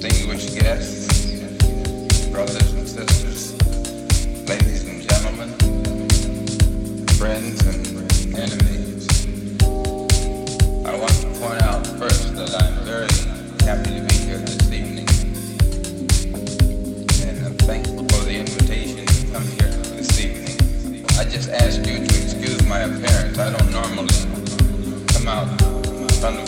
distinguished guests, brothers and sisters, ladies and gentlemen, friends and enemies. I want to point out first that I'm very happy to be here this evening, and I'm thankful for the invitation to come here this evening. I just ask you to excuse my appearance. I don't normally come out in front of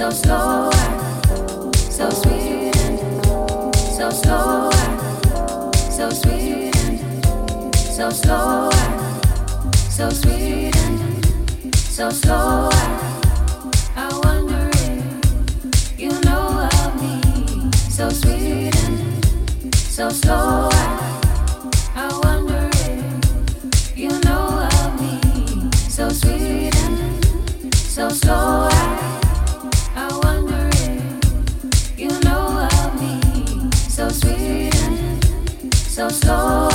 so slow, so sweet and so slow, so sweet and so slow, and. I you know of me, so sweet and so slow. I you know of me, so sweet and so slow. slow.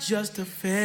just a fan.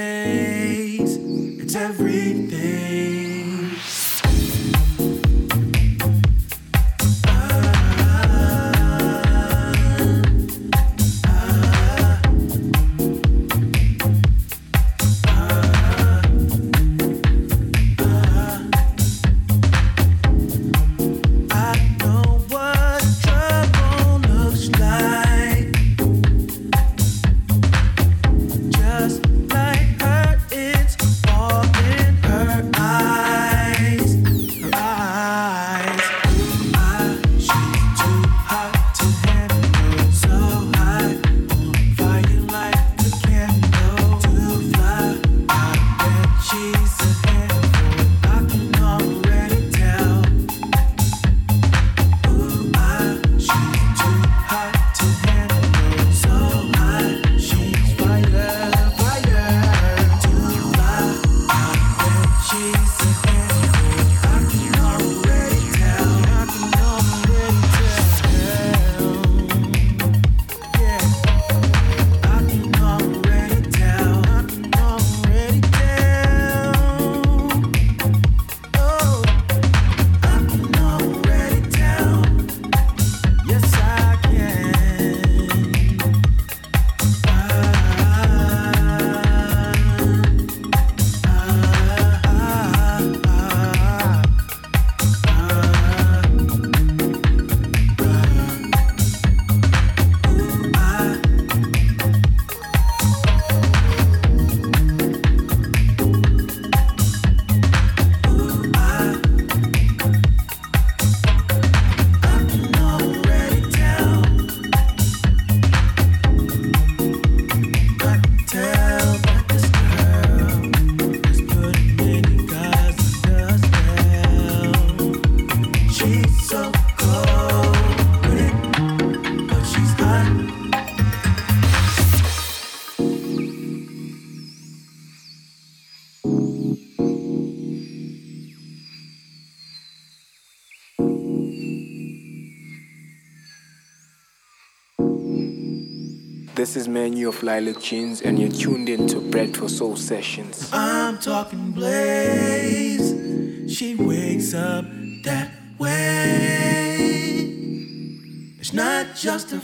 This is Menu of Lilac Jeans, and you're tuned in to Bread4Soul Sessions. I'm talking Blaze. She wakes up that way. It's not just a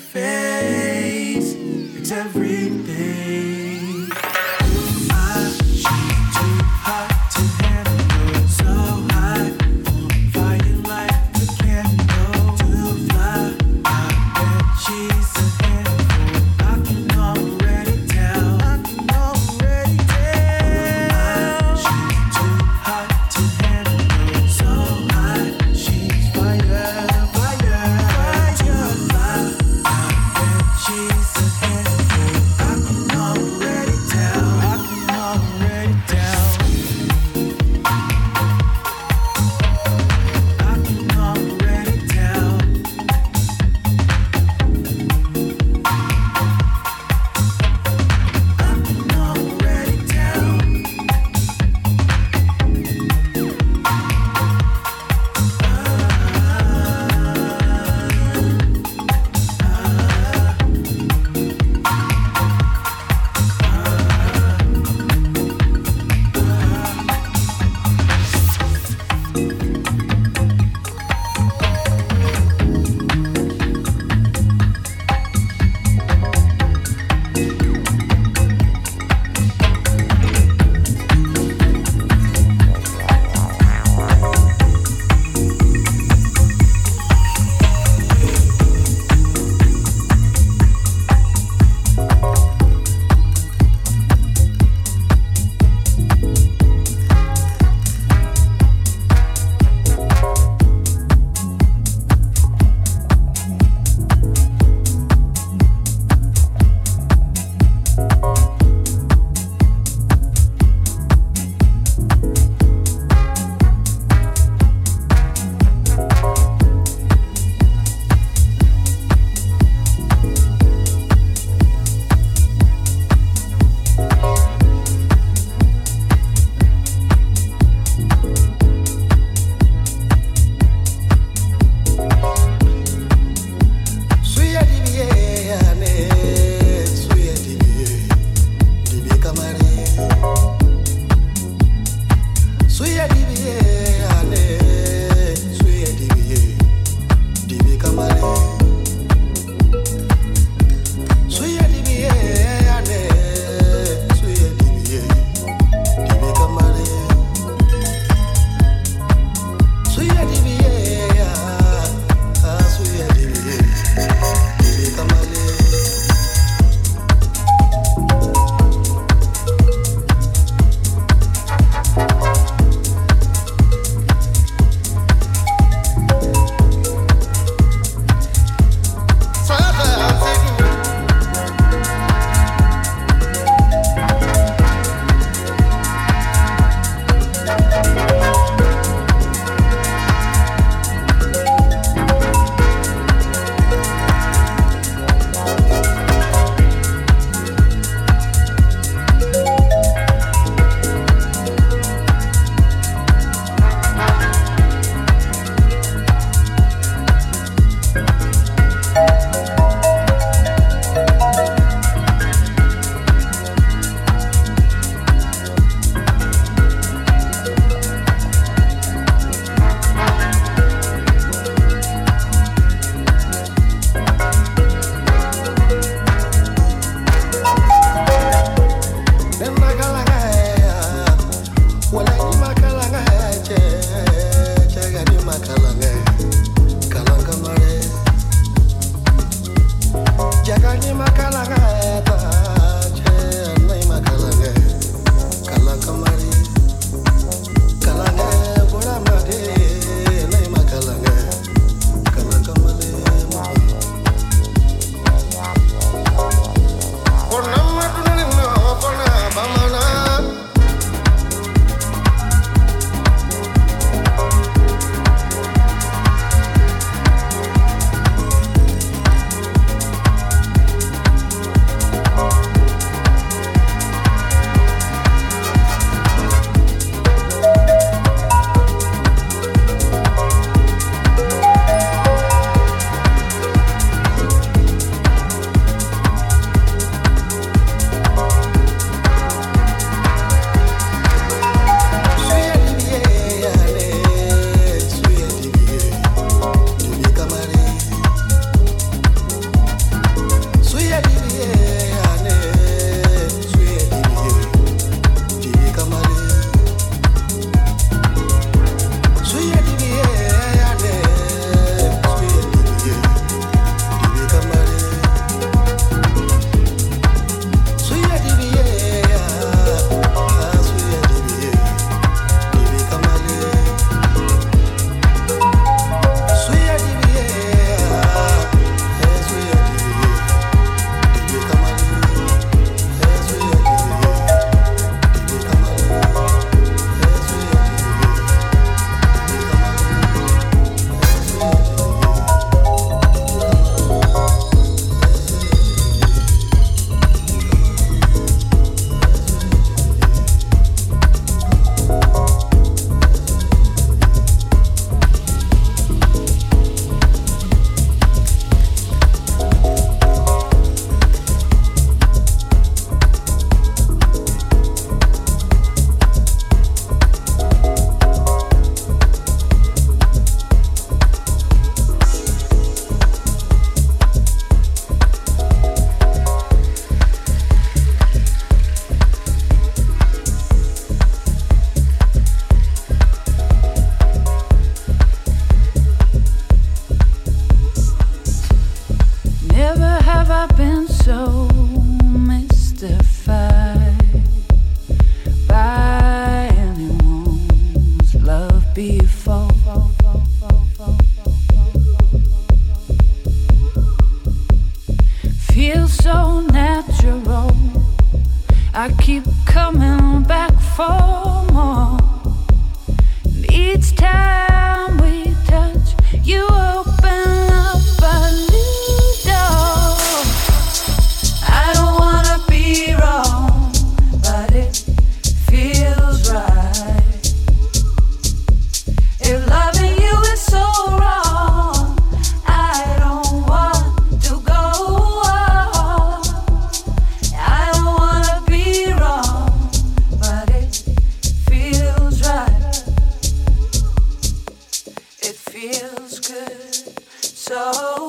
so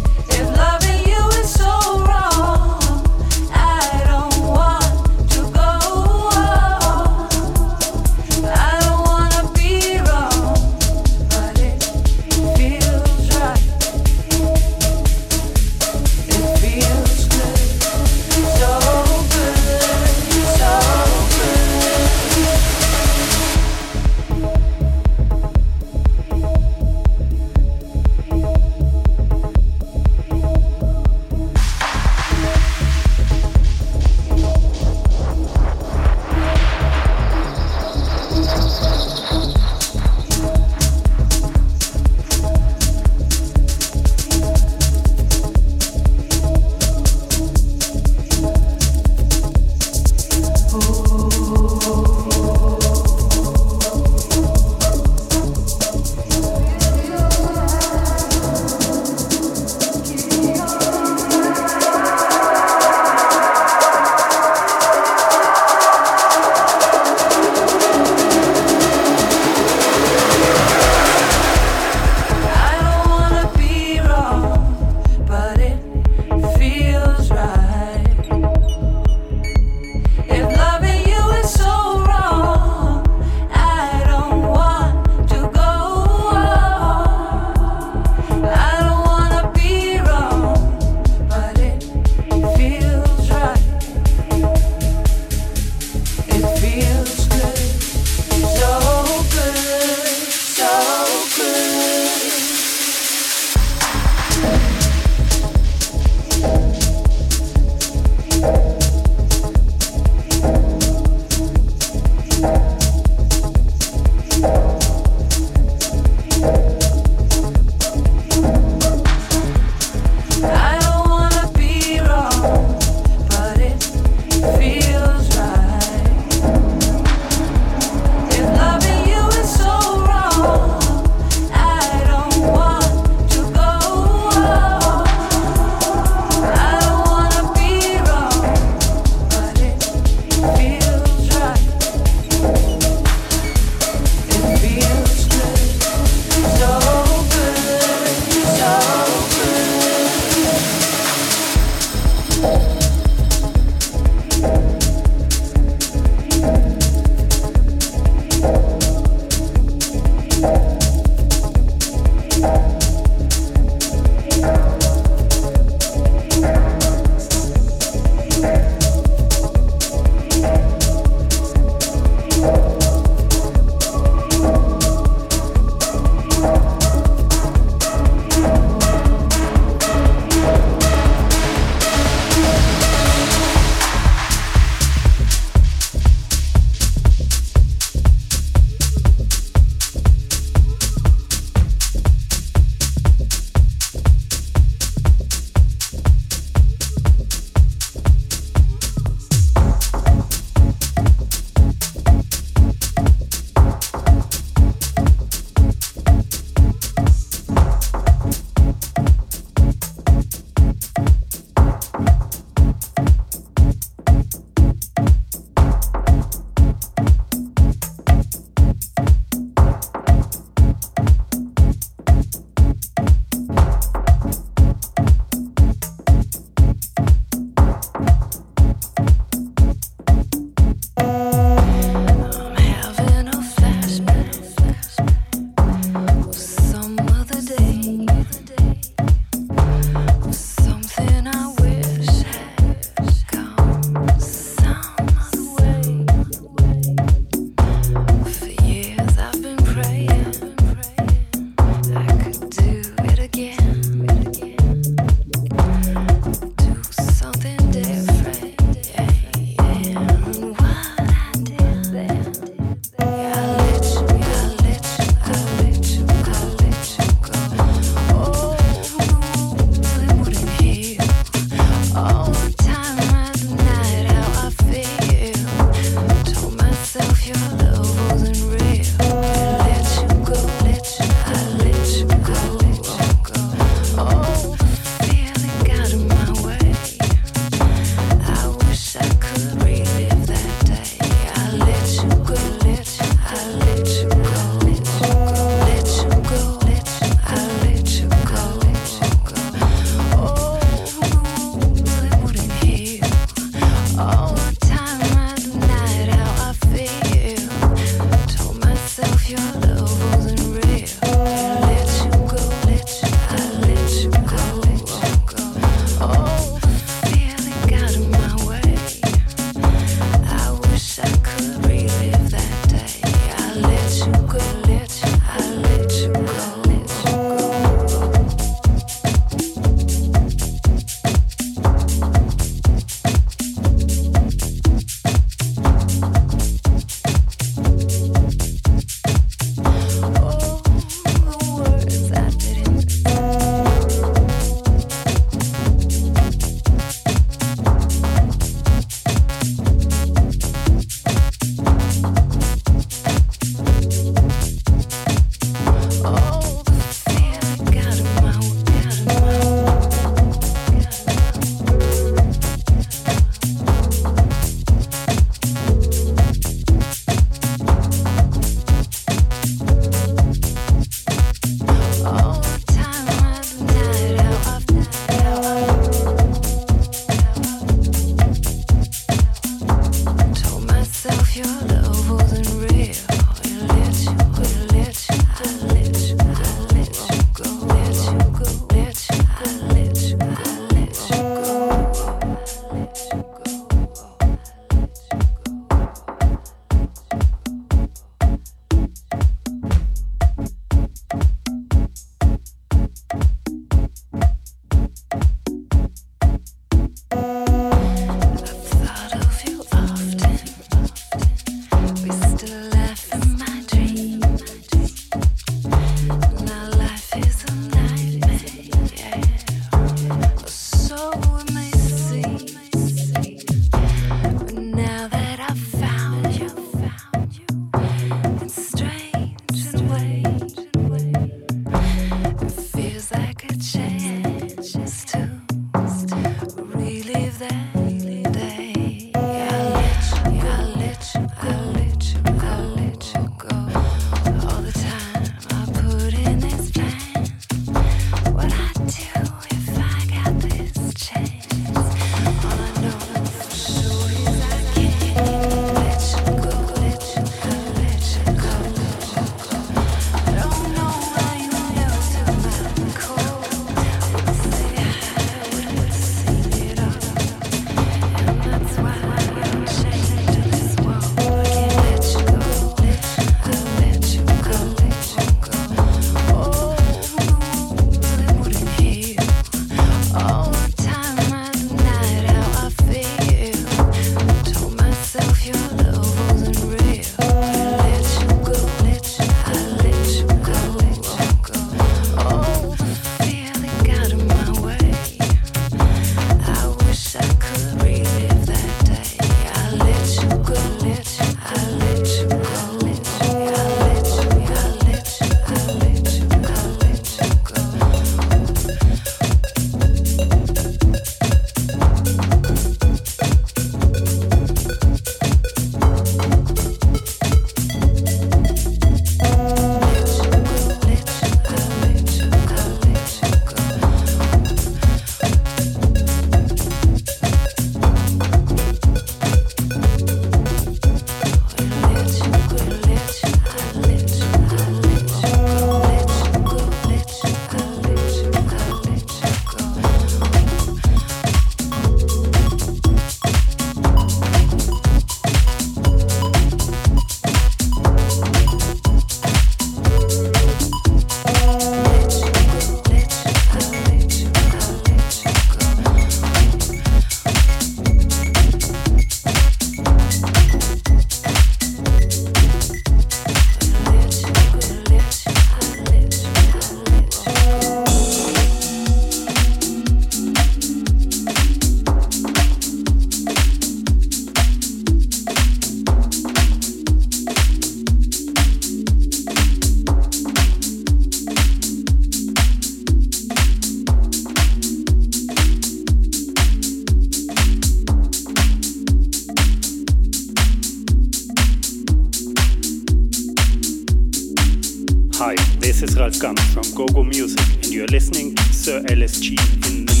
Hi, this is Ralf GUM from GoGo Music, and you are listening to Sir LSG in the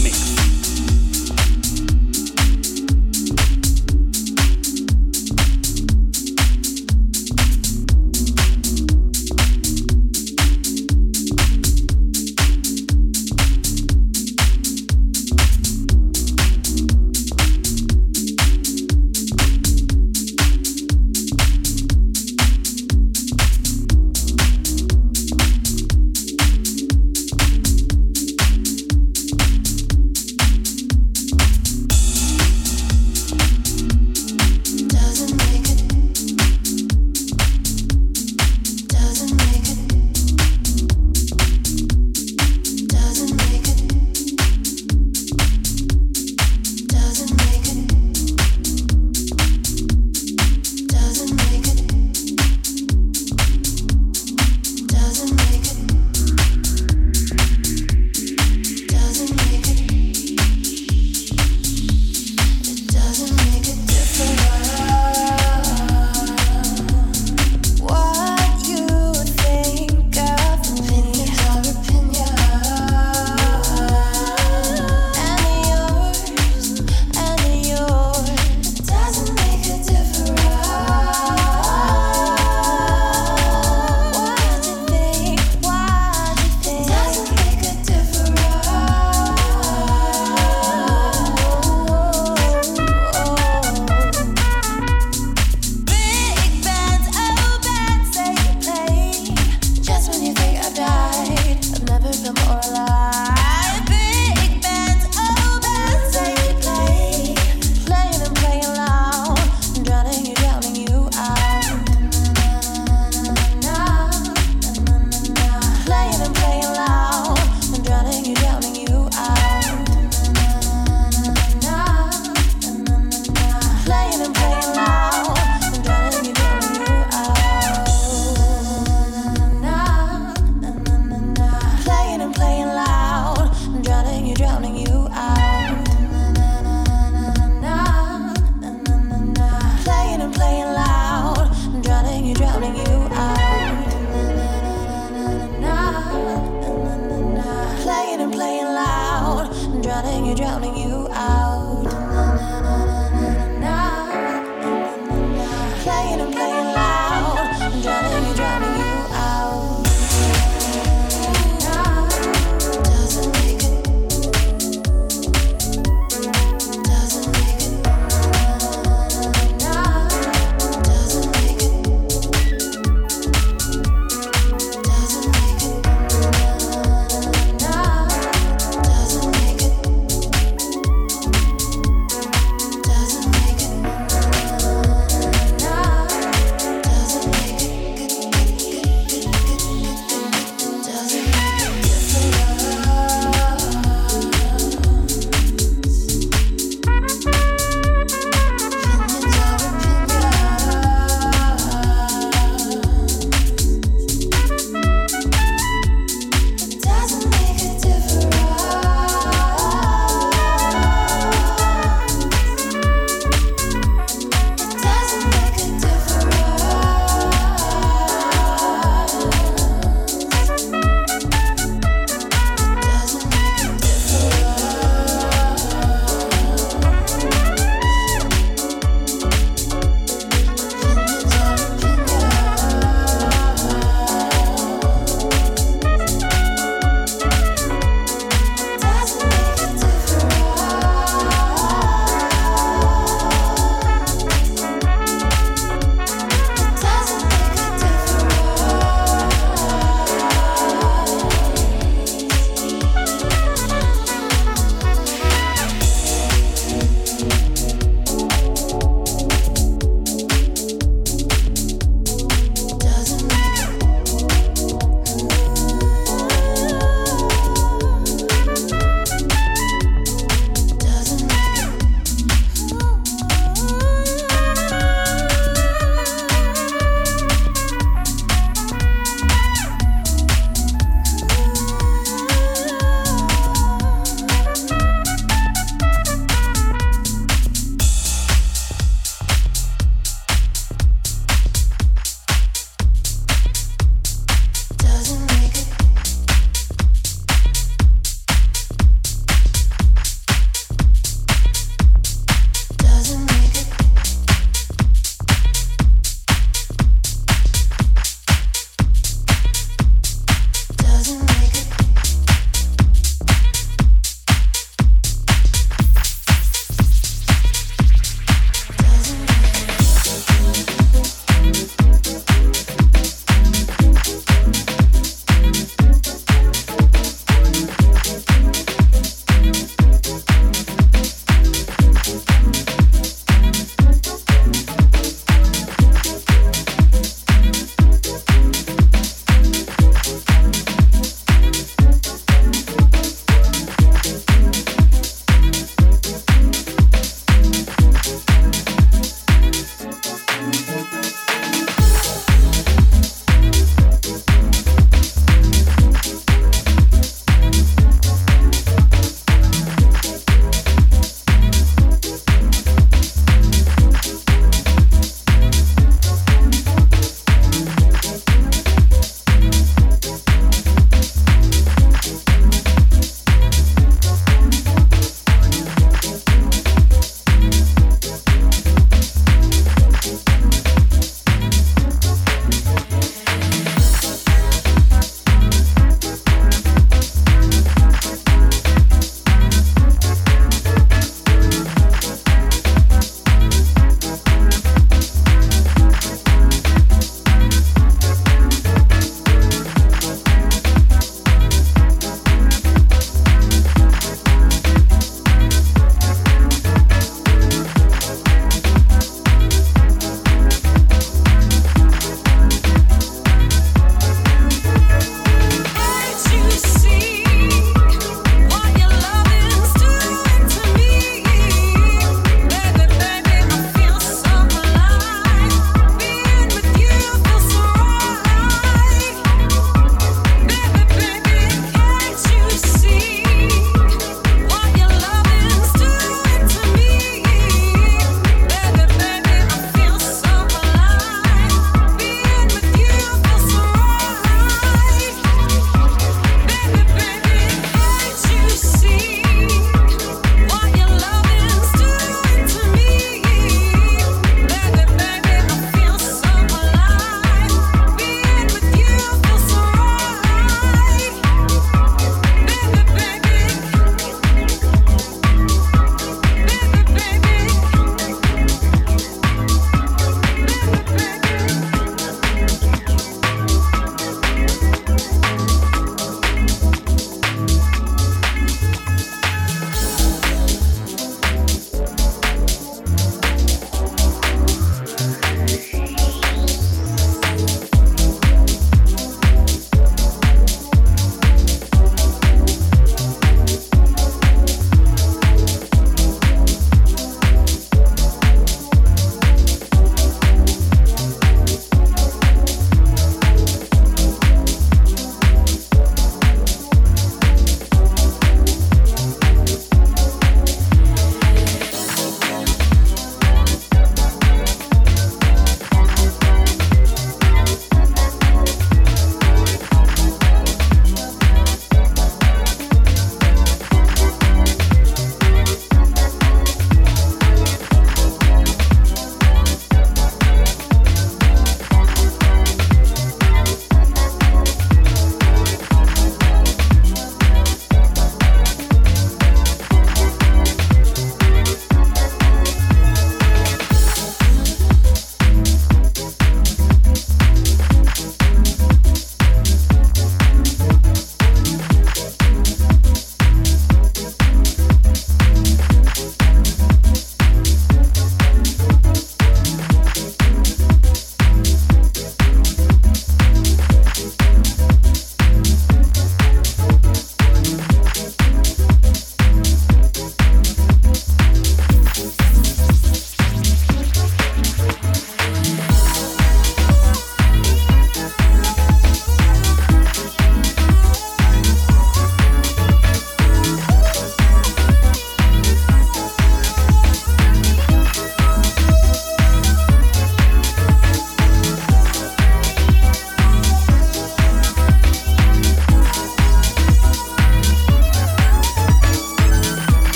some oil